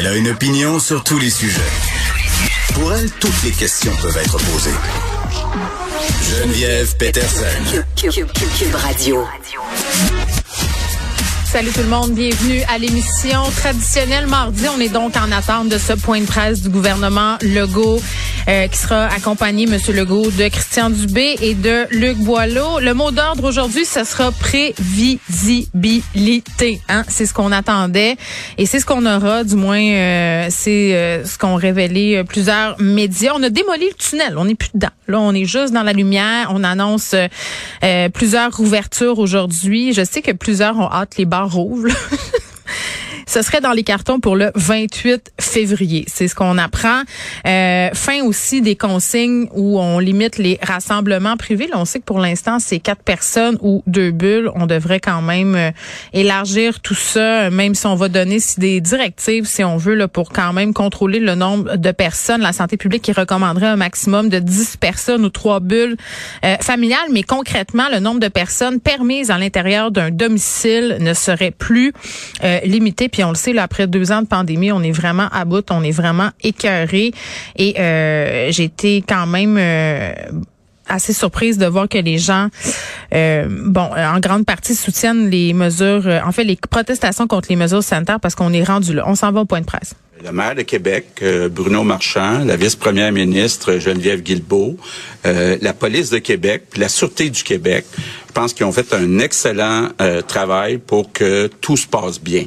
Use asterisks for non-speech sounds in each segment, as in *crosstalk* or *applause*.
Elle a une opinion sur tous les sujets. Pour elle, toutes les questions peuvent être posées. Geneviève Peterson. Cube, Radio. Salut tout le monde, bienvenue à l'émission traditionnelle mardi. On est donc en attente de ce point de presse du gouvernement Legault euh, qui sera accompagné, Monsieur Legault, de Christian Dubé et de Luc Boileau. Le mot d'ordre aujourd'hui, ce sera prévisibilité. Hein? C'est ce qu'on attendait et c'est ce qu'on aura, du moins, euh, c'est euh, ce qu'ont révélé plusieurs médias. On a démoli le tunnel, on n'est plus dedans. Là, on est juste dans la lumière. On annonce plusieurs ouvertures aujourd'hui. Je sais que plusieurs ont hâte les bars *laughs* rouge. Ce serait dans les cartons pour le 28 février. C'est ce qu'on apprend. Euh, fin aussi des consignes où on limite les rassemblements privés. Là, on sait que pour l'instant, c'est quatre personnes ou deux bulles. On devrait quand même euh, élargir tout ça, même si on va donner des directives, si on veut, là, pour quand même contrôler le nombre de personnes. La santé publique qui recommanderait un maximum de 10 personnes ou trois bulles euh, familiales. Mais concrètement, le nombre de personnes permises à l'intérieur d'un domicile ne serait plus euh, limité on le sait, là, après deux ans de pandémie, on est vraiment à bout, on est vraiment écœuré. Et euh, j'ai été quand même euh, assez surprise de voir que les gens, euh, bon, en grande partie soutiennent les mesures, en fait, les protestations contre les mesures sanitaires parce qu'on est rendu là. On s'en va au point de presse. Le maire de Québec, Bruno Marchand, la vice-première ministre Geneviève Guilbeault, la police de Québec, puis la Sûreté du Québec, je pense qu'ils ont fait un excellent travail pour que tout se passe bien.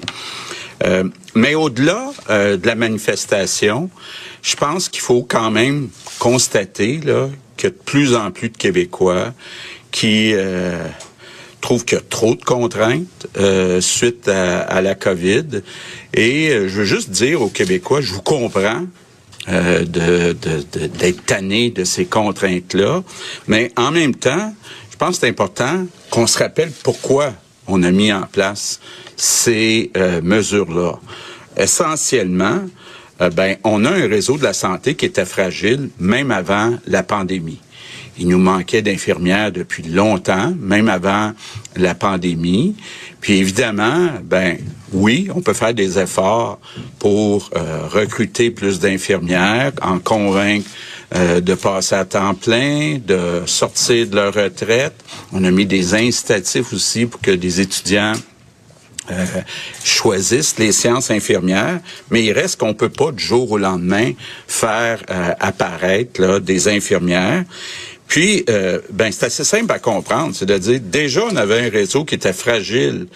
Euh, mais au-delà euh, de la manifestation, je pense qu'il faut quand même constater là, que de plus en plus de Québécois qui euh, trouvent qu'il y a trop de contraintes suite à, la COVID. Et je veux juste dire aux Québécois, je vous comprends. d'être de, de, tanné de ces contraintes-là. Mais en même temps, je pense que c'est important qu'on se rappelle pourquoi on a mis en place ces euh, mesures-là. Essentiellement, euh, ben, on a un réseau de la santé qui était fragile même avant la pandémie. Il nous manquait d'infirmières depuis longtemps, même avant la pandémie. Puis évidemment, ben oui, on peut faire des efforts pour euh, recruter plus d'infirmières, en convaincre de passer à temps plein, de sortir de leur retraite. On a mis des incitatifs aussi pour que des étudiants euh, choisissent les sciences infirmières, mais il reste qu'on peut pas du jour au lendemain faire euh, apparaître des infirmières. Puis, euh, ben c'est assez simple à comprendre, c'est-à-dire déjà on avait un réseau qui était fragile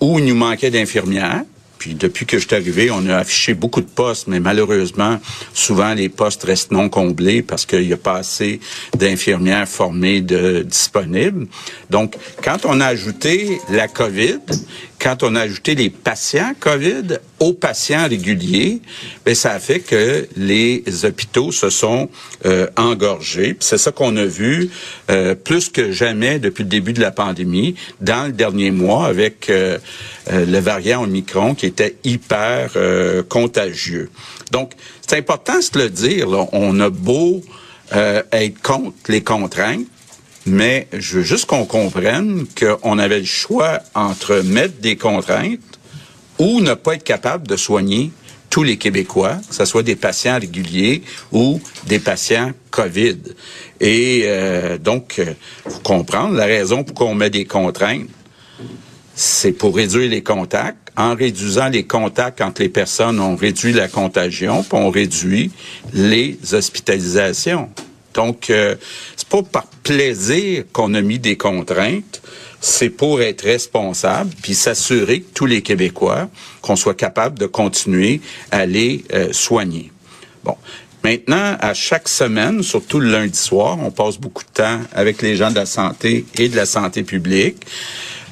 où il nous manquait d'infirmières. Puis depuis que je suis arrivé, on a affiché beaucoup de postes, mais malheureusement, souvent les postes restent non comblés parce qu'il n'y a pas assez d'infirmières formées disponibles. Donc, quand on a ajouté la COVID, quand on a ajouté les patients COVID aux patients réguliers, ben ça a fait que les hôpitaux se sont euh, engorgés. C'est ça qu'on a vu euh, plus que jamais depuis le début de la pandémie, dans le dernier mois, avec euh, le variant Omicron qui était hyper contagieux. Donc, c'est important de le dire. On a beau être contre les contraintes, mais je veux juste qu'on comprenne qu'on avait le choix entre mettre des contraintes ou ne pas être capable de soigner tous les Québécois, que ce soit des patients réguliers ou des patients COVID. Et euh, donc, euh, faut comprendre la raison pour on met des contraintes, c'est pour réduire les contacts. En réduisant les contacts entre les personnes, on réduit la contagion, puis on réduit les hospitalisations. Donc, euh, c'est pas par plaisir qu'on a mis des contraintes, c'est pour être responsable puis s'assurer que tous les Québécois qu'on soit capable de continuer à les euh, soigner. Bon, Maintenant, à chaque semaine, surtout le lundi soir, on passe beaucoup de temps avec les gens de la santé et de la santé publique.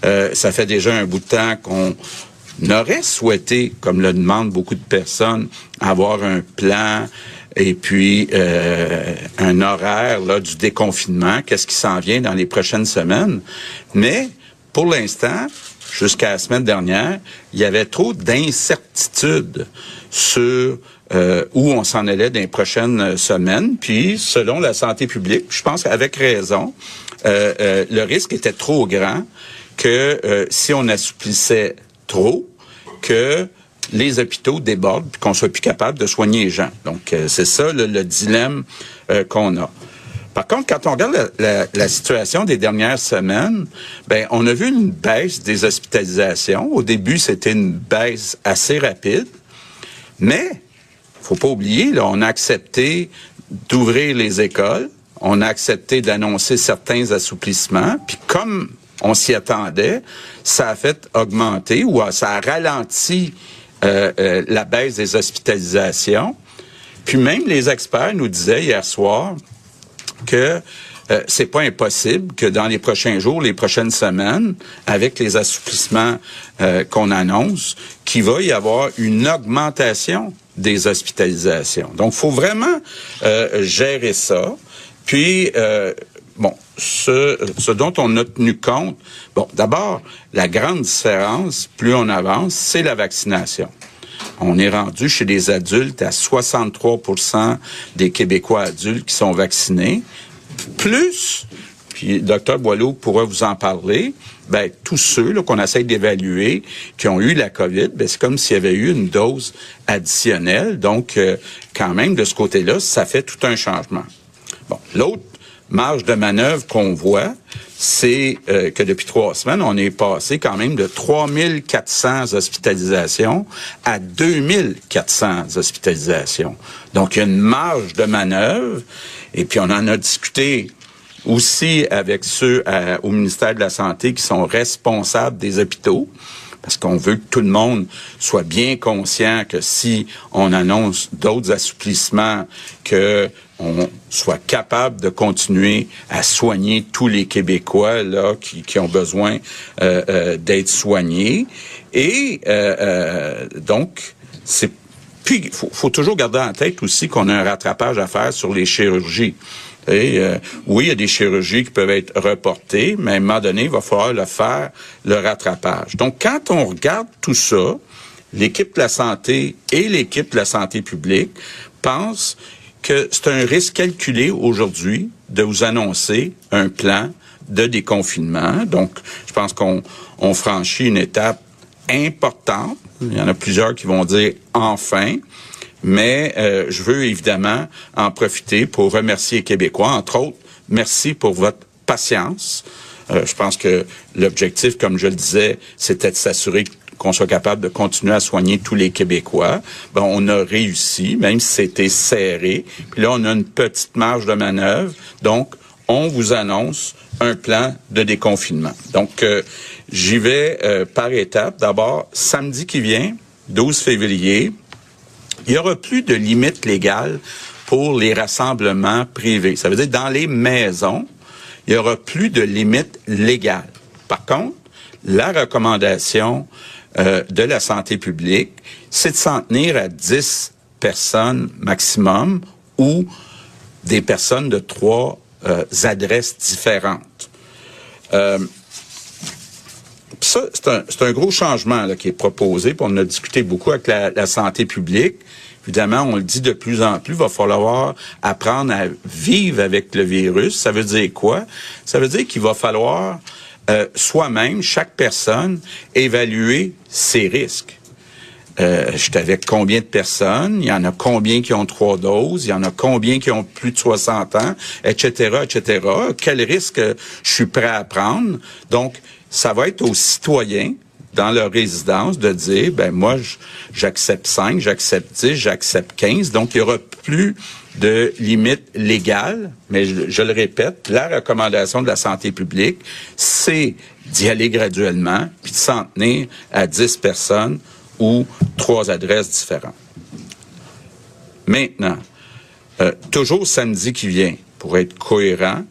Euh, ça fait déjà un bout de temps qu'on aurait souhaité, comme le demandent beaucoup de personnes, avoir un plan et puis euh, un horaire là du déconfinement, qu'est-ce qui s'en vient dans les prochaines semaines. Mais pour l'instant, jusqu'à la semaine dernière, il y avait trop d'incertitudes sur euh, où on s'en allait dans les prochaines semaines. Puis, selon la santé publique, je pense qu'avec raison, euh, le risque était trop grand que si on assouplissait trop, que les hôpitaux débordent puis qu'on soit plus capable de soigner les gens. Donc, euh, c'est ça le, dilemme euh, qu'on a. Par contre, quand on regarde la, situation des dernières semaines, ben on a vu une baisse des hospitalisations. Au début, c'était une baisse assez rapide, mais faut pas oublier, là, on a accepté d'ouvrir les écoles, on a accepté d'annoncer certains assouplissements, puis comme on s'y attendait, ça a fait augmenter ou ça a ralenti la baisse des hospitalisations. Puis même les experts nous disaient hier soir que euh, c'est pas impossible que dans les prochains jours, les prochaines semaines, avec les assouplissements euh, qu'on annonce, qu'il va y avoir une augmentation des hospitalisations. Donc, faut vraiment gérer ça. Puis, bon, ce, ce dont on a tenu compte, bon, d'abord, la grande différence, plus on avance, c'est la vaccination. On est rendu chez les adultes à 63% des Québécois adultes qui sont vaccinés, plus, puis Dr Boileau pourra vous en parler, ben, tous ceux qu'on essaie d'évaluer qui ont eu la COVID, ben, c'est comme s'il y avait eu une dose additionnelle. Donc, euh, quand même, de ce côté-là, ça fait tout un changement. Bon, l'autre marge de manœuvre qu'on voit, c'est euh, que depuis trois semaines, on est passé quand même de 3400 hospitalisations à 2400 hospitalisations. Donc, il y a une marge de manœuvre. Et puis, on en a discuté aussi avec ceux au ministère de la Santé qui sont responsables des hôpitaux parce qu'on veut que tout le monde soit bien conscient que si on annonce d'autres assouplissements, que on soit capable de continuer à soigner tous les Québécois là qui, qui ont besoin euh, euh, d'être soignés. Et euh, donc, c'est puis faut, faut toujours garder en tête aussi qu'on a un rattrapage à faire sur les chirurgies. Et, oui, il y a des chirurgies qui peuvent être reportées, mais à un moment donné, il va falloir le faire, le rattrapage. Donc, quand on regarde tout ça, l'équipe de la santé et l'équipe de la santé publique pensent que c'est un risque calculé aujourd'hui de vous annoncer un plan de déconfinement. Donc, je pense qu'on on franchit une étape importante. Il y en a plusieurs qui vont dire enfin. Mais euh, je veux évidemment en profiter pour remercier les Québécois, entre autres. Merci pour votre patience. Euh, je pense que l'objectif, comme je le disais, c'était de s'assurer qu'on soit capable de continuer à soigner tous les Québécois. Ben, on a réussi, même si c'était serré. Puis là, on a une petite marge de manœuvre. Donc, on vous annonce un plan de déconfinement. Donc, euh, j'y vais euh, par étapes. D'abord, samedi qui vient, 12 février, il y aura plus de limites légales pour les rassemblements privés. Ça veut dire dans les maisons, il y aura plus de limites légales. Par contre, la recommandation euh, de la santé publique, c'est de s'en tenir à 10 personnes maximum ou des personnes de trois euh, adresses différentes. Euh, ça, c'est un, gros changement qui est proposé. Puis on a discuté beaucoup avec la, la, santé publique. Évidemment, on le dit de plus en plus, il va falloir apprendre à vivre avec le virus. Ça veut dire quoi? Ça veut dire qu'il va falloir euh, soi-même, chaque personne, évaluer ses risques. Euh, J'étais avec combien de personnes, il y en a combien qui ont trois doses, il y en a combien qui ont plus de 60 ans, etc., etc. Quel risque je suis prêt à prendre? Donc, ça va être aux citoyens dans leur résidence de dire, ben moi, j'accepte 5, j'accepte 10, j'accepte 15. Donc, il y aura plus de limites légales, mais je, le répète, la recommandation de la santé publique, c'est d'y aller graduellement, puis de s'en tenir à 10 personnes ou trois adresses différentes. Maintenant, euh, toujours samedi qui vient, pour être cohérent,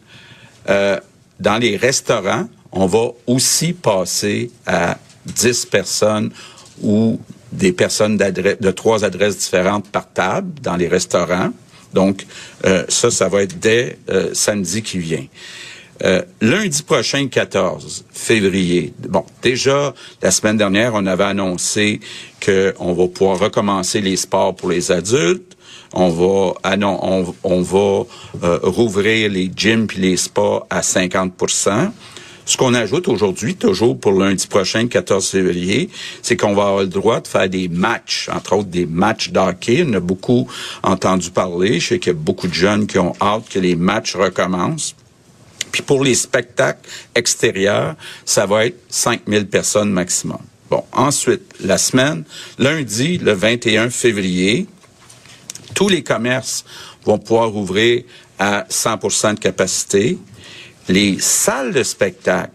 euh, dans les restaurants, on va aussi passer à 10 personnes ou des personnes de trois adresses différentes par table dans les restaurants. Donc, euh, ça, ça va être dès euh, samedi qui vient. Euh, lundi prochain, 14 février. Bon, déjà la semaine dernière, on avait annoncé qu'on va pouvoir recommencer les sports pour les adultes. On va, ah on, va rouvrir les gyms puis les spas à 50 Ce qu'on ajoute aujourd'hui, toujours pour lundi prochain, 14 février, c'est qu'on va avoir le droit de faire des matchs, entre autres des matchs d'hockey. On a beaucoup entendu parler. Je sais qu'il y a beaucoup de jeunes qui ont hâte que les matchs recommencent. Puis pour les spectacles extérieurs, ça va être 5000 personnes maximum. Bon, ensuite, la semaine, lundi, le 21 février, tous les commerces vont pouvoir ouvrir à 100% de capacité. Les salles de spectacle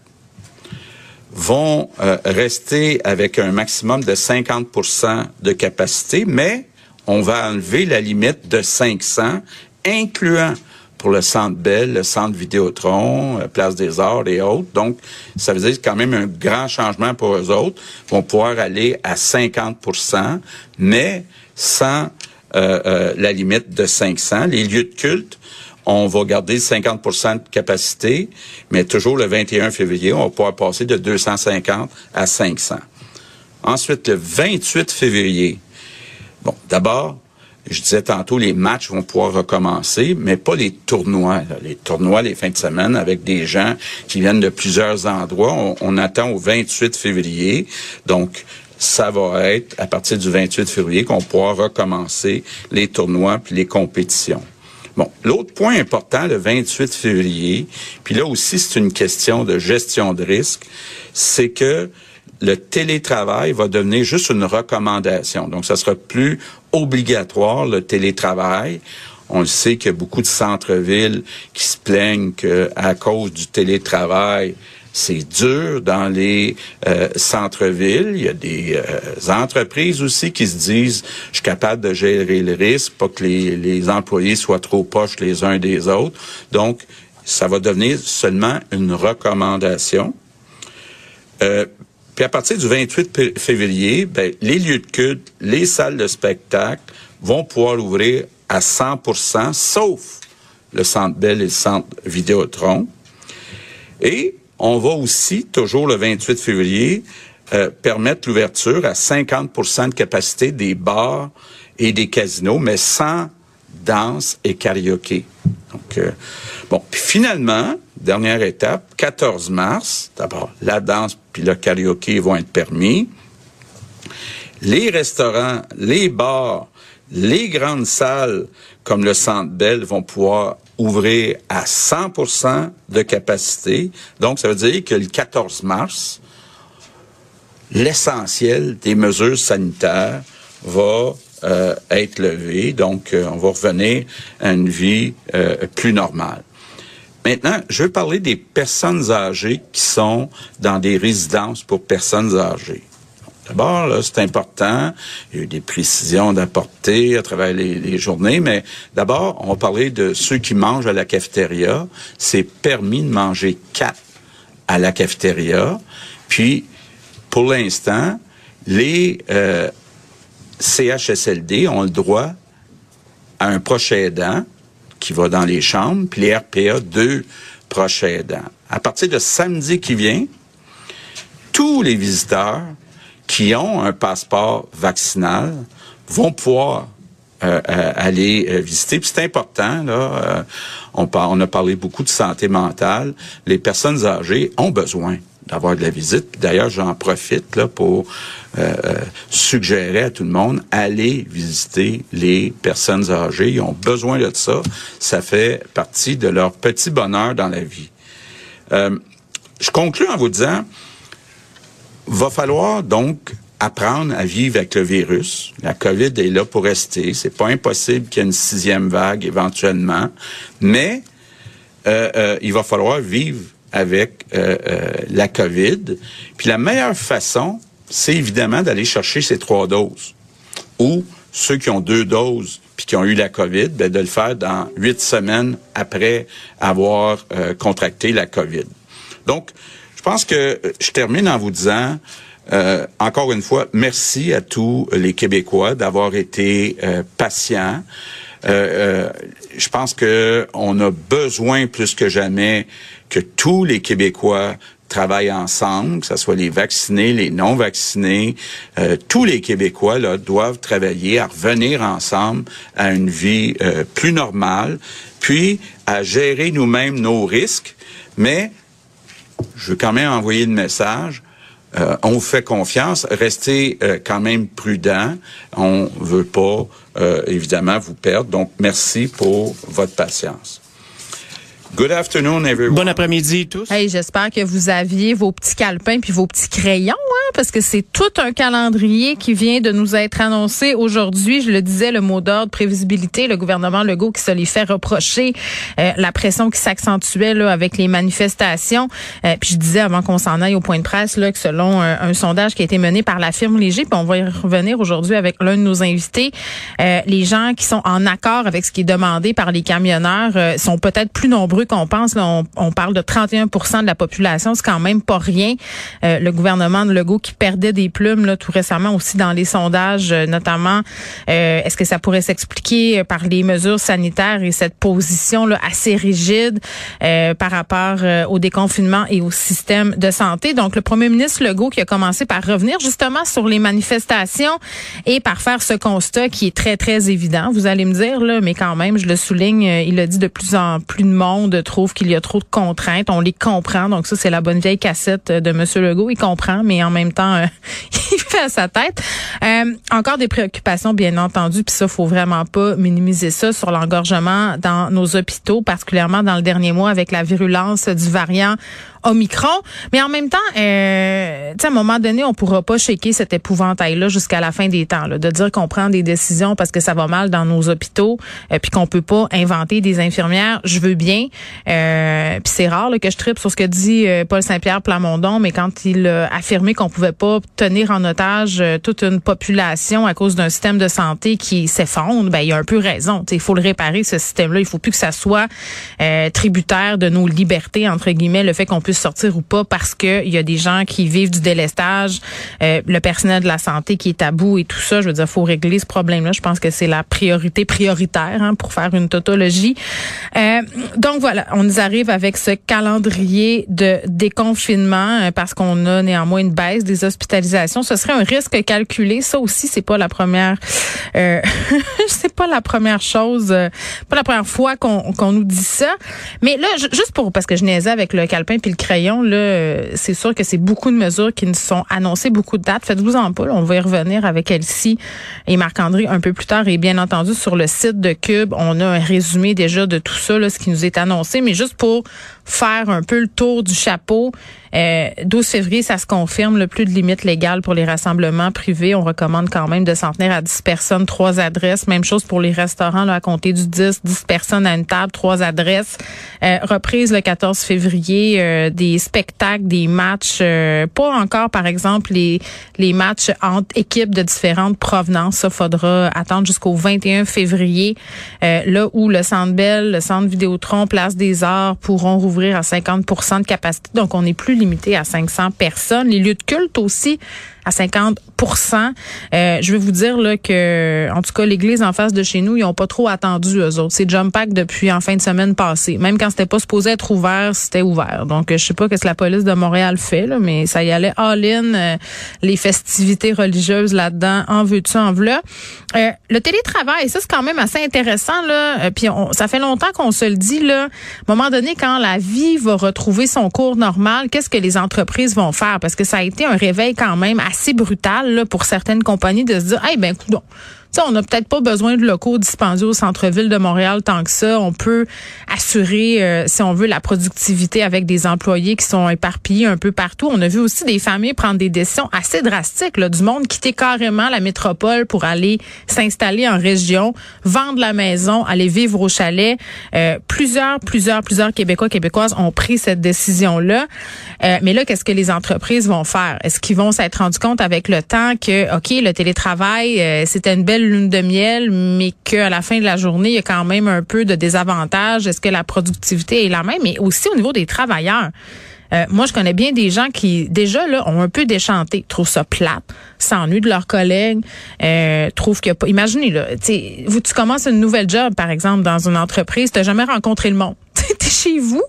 vont euh, rester avec un maximum de 50% de capacité, mais on va enlever la limite de 500, incluant pour le Centre Bell, le Centre Vidéotron, euh, Place des Arts et autres. Donc, ça veut dire quand même un grand changement pour eux autres. Ils vont pouvoir aller à 50% mais sans euh, la limite de 500. Les lieux de culte, on va garder 50% de capacité, mais toujours le 21 février, on va pouvoir passer de 250 à 500. Ensuite, le 28 février, bon, d'abord, je disais tantôt, les matchs vont pouvoir recommencer, mais pas les tournois. Les tournois les fins de semaine avec des gens qui viennent de plusieurs endroits. On, attend au 28 février. Donc, ça va être à partir du 28 février qu'on pourra recommencer les tournois puis les compétitions. Bon, l'autre point important, le 28 février, puis là aussi c'est une question de gestion de risque, c'est que le télétravail va devenir juste une recommandation. Donc, ça sera plus obligatoire, le télétravail. On le sait qu'il y a beaucoup de centres-villes qui se plaignent qu'à cause du télétravail, c'est dur dans les euh, centres-villes. Il y a des euh, entreprises aussi qui se disent, je suis capable de gérer le risque, pas que les, les employés soient trop poches les uns des autres. Donc, ça va devenir seulement une recommandation. Euh, puis à partir du 28 février, ben, les lieux de culte, les salles de spectacle vont pouvoir l'ouvrir à 100% sauf le Centre Bell et le Centre Vidéotron. Et on va aussi, toujours le 28 février, euh, permettre l'ouverture à 50% de capacité des bars et des casinos, mais sans danse et karaoké. Donc, euh, bon, puis finalement, dernière étape, 14 mars, d'abord, la danse puis le karaoké vont être permis. Les restaurants, les bars, les grandes salles comme le Centre Bell vont pouvoir ouvrir à 100% de capacité. Donc, ça veut dire que le 14 mars, l'essentiel des mesures sanitaires va euh, être levé. Donc, euh, on va revenir à une vie euh, plus normale. Maintenant, je veux parler des personnes âgées qui sont dans des résidences pour personnes âgées. D'abord, c'est important. Il y a eu des précisions d'apporter à travers les, les, journées, mais d'abord, on va parler de ceux qui mangent à la cafétéria. C'est permis de manger quatre à la cafétéria. Puis, pour l'instant, les euh, CHSLD ont le droit à un proche aidant qui va dans les chambres, puis les RPA, deux proches aidants. À partir de samedi qui vient, tous les visiteurs qui ont un passeport vaccinal vont pouvoir euh, euh, aller euh, visiter. C'est important, là, on, on a parlé beaucoup de santé mentale. Les personnes âgées ont besoin d'avoir de la visite. D'ailleurs, j'en profite là pour euh, euh, suggérer à tout le monde aller visiter les personnes âgées. Ils ont besoin de ça. Ça fait partie de leur petit bonheur dans la vie. Euh, je conclue en vous disant, va falloir donc apprendre à vivre avec le virus. La COVID est là pour rester. C'est pas impossible qu'il y ait une sixième vague éventuellement, mais il va falloir vivre avec euh, euh, la COVID. Puis la meilleure façon, c'est évidemment d'aller chercher ces trois doses. Ou ceux qui ont deux doses puis qui ont eu la COVID, ben, de le faire dans huit semaines après avoir euh, contracté la COVID. Donc, je pense que je termine en vous disant, encore une fois, merci à tous les Québécois d'avoir été patients. je pense que on a besoin plus que jamais que tous les Québécois travaillent ensemble, que ce soit les vaccinés, les non vaccinés, euh, tous les Québécois là, doivent travailler à revenir ensemble à une vie euh, plus normale, puis à gérer nous-mêmes nos risques, mais je veux quand même envoyer le message. Euh, on vous fait confiance, restez euh, quand même prudent. On veut pas euh, évidemment vous perdre. Donc merci pour votre patience. Good afternoon, everyone. Bon après-midi tous. Hey, j'espère que vous aviez vos petits calepins puis vos petits crayons, hein, parce que c'est tout un calendrier qui vient de nous être annoncé aujourd'hui. Je le disais, le mot d'ordre, prévisibilité, le gouvernement Legault qui se les fait reprocher, euh, la pression qui s'accentuait là avec les manifestations. Euh, puis je disais avant qu'on s'en aille au point de presse là que selon un, un, sondage qui a été mené par la firme Léger, puis on va y revenir aujourd'hui avec l'un de nos invités, euh, les gens qui sont en accord avec ce qui est demandé par les camionneurs euh, sont peut-être plus nombreux qu'on pense. Là, on, parle de 31% de la population, c'est quand même pas rien. Euh, le gouvernement de Legault qui perdait des plumes là, tout récemment aussi dans les sondages, euh, notamment. Euh, est-ce que ça pourrait s'expliquer par les mesures sanitaires et cette position assez rigide par rapport au déconfinement et au système de santé? Donc, le premier ministre Legault qui a commencé par revenir justement sur les manifestations et par faire ce constat qui est très, très évident. Vous allez me dire, mais quand même, je le souligne, il a dit de plus en plus de monde trouve qu'il y a trop de contraintes. On les comprend. Donc ça, c'est la bonne vieille cassette de M. Legault. Il comprend, mais en même temps, euh, *laughs* il fait sa tête. Euh, encore des préoccupations, bien entendu. Puis ça, faut vraiment pas minimiser ça sur l'engorgement dans nos hôpitaux, particulièrement dans le dernier mois avec la virulence du variant Mais en même temps, euh, à un moment donné, on pourra pas shaker cet épouvantail-là jusqu'à la fin des temps. Là, de dire qu'on prend des décisions parce que ça va mal dans nos hôpitaux, euh, puis qu'on peut pas inventer des infirmières. Je veux bien. Euh, puis c'est rare là, que je tripe sur ce que dit euh, Paul Saint-Pierre Plamondon, mais quand il a affirmé qu'on pouvait pas tenir en otage euh, toute une population à cause d'un système de santé qui s'effondre, ben il a un peu raison. Il faut le réparer ce système-là. Il faut plus que ça soit tributaire de nos libertés entre guillemets, le fait qu'on sortir ou pas parce que il y a des gens qui vivent du délestage, euh, le personnel de la santé qui est à bout et tout ça. Je veux dire, faut régler ce problème-là. Je pense que c'est la priorité prioritaire hein, pour faire une tautologie. Euh, donc voilà, on nous arrive avec ce calendrier de déconfinement euh, parce qu'on a néanmoins une baisse des hospitalisations. Ce serait un risque calculé. Ça aussi, c'est pas la première. Euh, *laughs* c'est pas la première chose, pas la première fois qu'on qu'on nous dit ça. Mais là, juste pour parce que je niaisais avec le calepin puis le crayon, euh, c'est sûr que c'est beaucoup de mesures qui nous sont annoncées, beaucoup de dates. Faites-vous en pas. on va y revenir avec Elsie et Marc-André un peu plus tard. Et bien entendu, sur le site de Cube, on a un résumé déjà de tout ça, ce qui nous est annoncé. Mais juste pour faire un peu le tour du chapeau, euh, 12 février, ça se confirme, le plus de limites légales pour les rassemblements privés. On recommande quand même de s'en tenir à 10 personnes, trois adresses. Même chose pour les restaurants, là, à compter du 10, 10 personnes à une table, trois adresses. Euh, reprise le 14 février, euh, des spectacles, des matchs, euh, pas encore, par exemple, les, les matchs entre équipes de différentes provenances. Ça, faudra attendre jusqu'au 21 février, là où le Centre Bell, le Centre Vidéotron, Place des Arts pourront rouvrir à 50% de capacité. Donc, on n'est plus limité à 500 personnes. Les lieux de culte aussi à 50% euh, Je vais vous dire là que, en tout cas, l'église en face de chez nous, ils ont pas trop attendu eux autres. C'est jump pack depuis en fin de semaine passée. Même quand c'était pas supposé être ouvert, c'était ouvert. Donc, je sais pas ce que la police de Montréal fait, là, mais ça y allait all-in, euh, les festivités religieuses là-dedans, en veux-tu, en voilà. Euh, le télétravail, ça c'est quand même assez intéressant là. Euh, puis on, ça fait longtemps qu'on se le dit là. À un moment donné, quand la vie va retrouver son cours normal, qu'est-ce que les entreprises vont faire? Parce que ça a été un réveil quand même assez brutal là, pour certaines compagnies de se dire, hey ben, coudonc, sais, on n'a peut-être pas besoin de locaux dispendieux au centre-ville de Montréal tant que ça. On peut assurer, euh, si on veut, la productivité avec des employés qui sont éparpillés un peu partout. On a vu aussi des familles prendre des décisions assez drastiques, là, du monde quitter carrément la métropole pour aller s'installer en région, vendre la maison, aller vivre au chalet. Euh, plusieurs, plusieurs, plusieurs Québécois, Québécoises ont pris cette décision-là. Euh, mais là, qu'est-ce que les entreprises vont faire? Est-ce qu'ils vont s'être rendus compte avec le temps que, OK, le télétravail, c'était une belle lune de miel, mais qu'à la fin de la journée, il y a quand même un peu de désavantage. Est-ce que la productivité est la même? Mais aussi au niveau des travailleurs. Euh, moi, je connais bien des gens qui, déjà, là, ont un peu déchanté, trouvent ça plate, s'ennuient de leurs collègues, euh, trouvent que... Imaginez, là, vous, tu commences une nouvelle job, par exemple, dans une entreprise, tu n'as jamais rencontré le monde. *laughs* chez vous.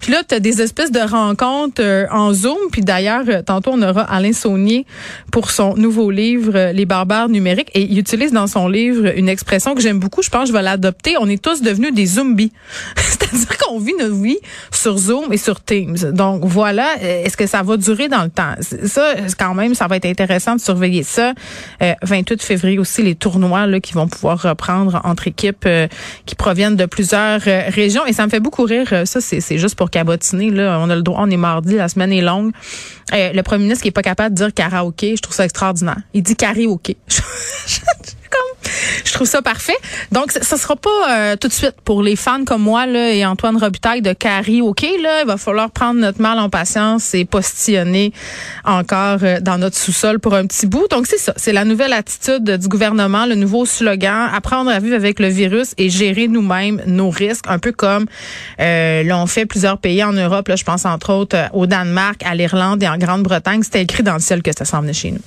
Puis là, tu des espèces de rencontres euh, en Zoom. Puis d'ailleurs, euh, tantôt, on aura Alain Saunier pour son nouveau livre, euh, Les barbares numériques. Et il utilise dans son livre une expression que j'aime beaucoup. Je pense que je vais l'adopter. On est tous devenus des zombies. *laughs* C'est-à-dire qu'on vit notre vie sur Zoom et sur Teams. Donc voilà, est-ce que ça va durer dans le temps? Ça, quand même, ça va être intéressant de surveiller ça. 28 février aussi, les tournois là, qui vont pouvoir reprendre entre équipes qui proviennent de plusieurs régions. Et ça me fait beaucoup rire. Ça, c'est juste pour cabotiner. Là. On a le droit, on est mardi, la semaine est longue. Euh, le premier ministre qui est pas capable de dire karaoké, je trouve ça extraordinaire. Il dit karaoké. *laughs* Je trouve ça parfait. Donc, ça sera pas euh, tout de suite pour les fans comme moi là, et Antoine Robitaille de OK, Là, il va falloir prendre notre mal en patience et postillonner encore euh, dans notre sous-sol pour un petit bout. Donc, c'est ça. C'est la nouvelle attitude du gouvernement, le nouveau slogan, apprendre à vivre avec le virus et gérer nous-mêmes nos risques, un peu comme euh, l'ont fait plusieurs pays en Europe. Là, je pense entre autres au Danemark, à l'Irlande et en Grande-Bretagne. C'était écrit dans le ciel que ça s'en venait chez nous.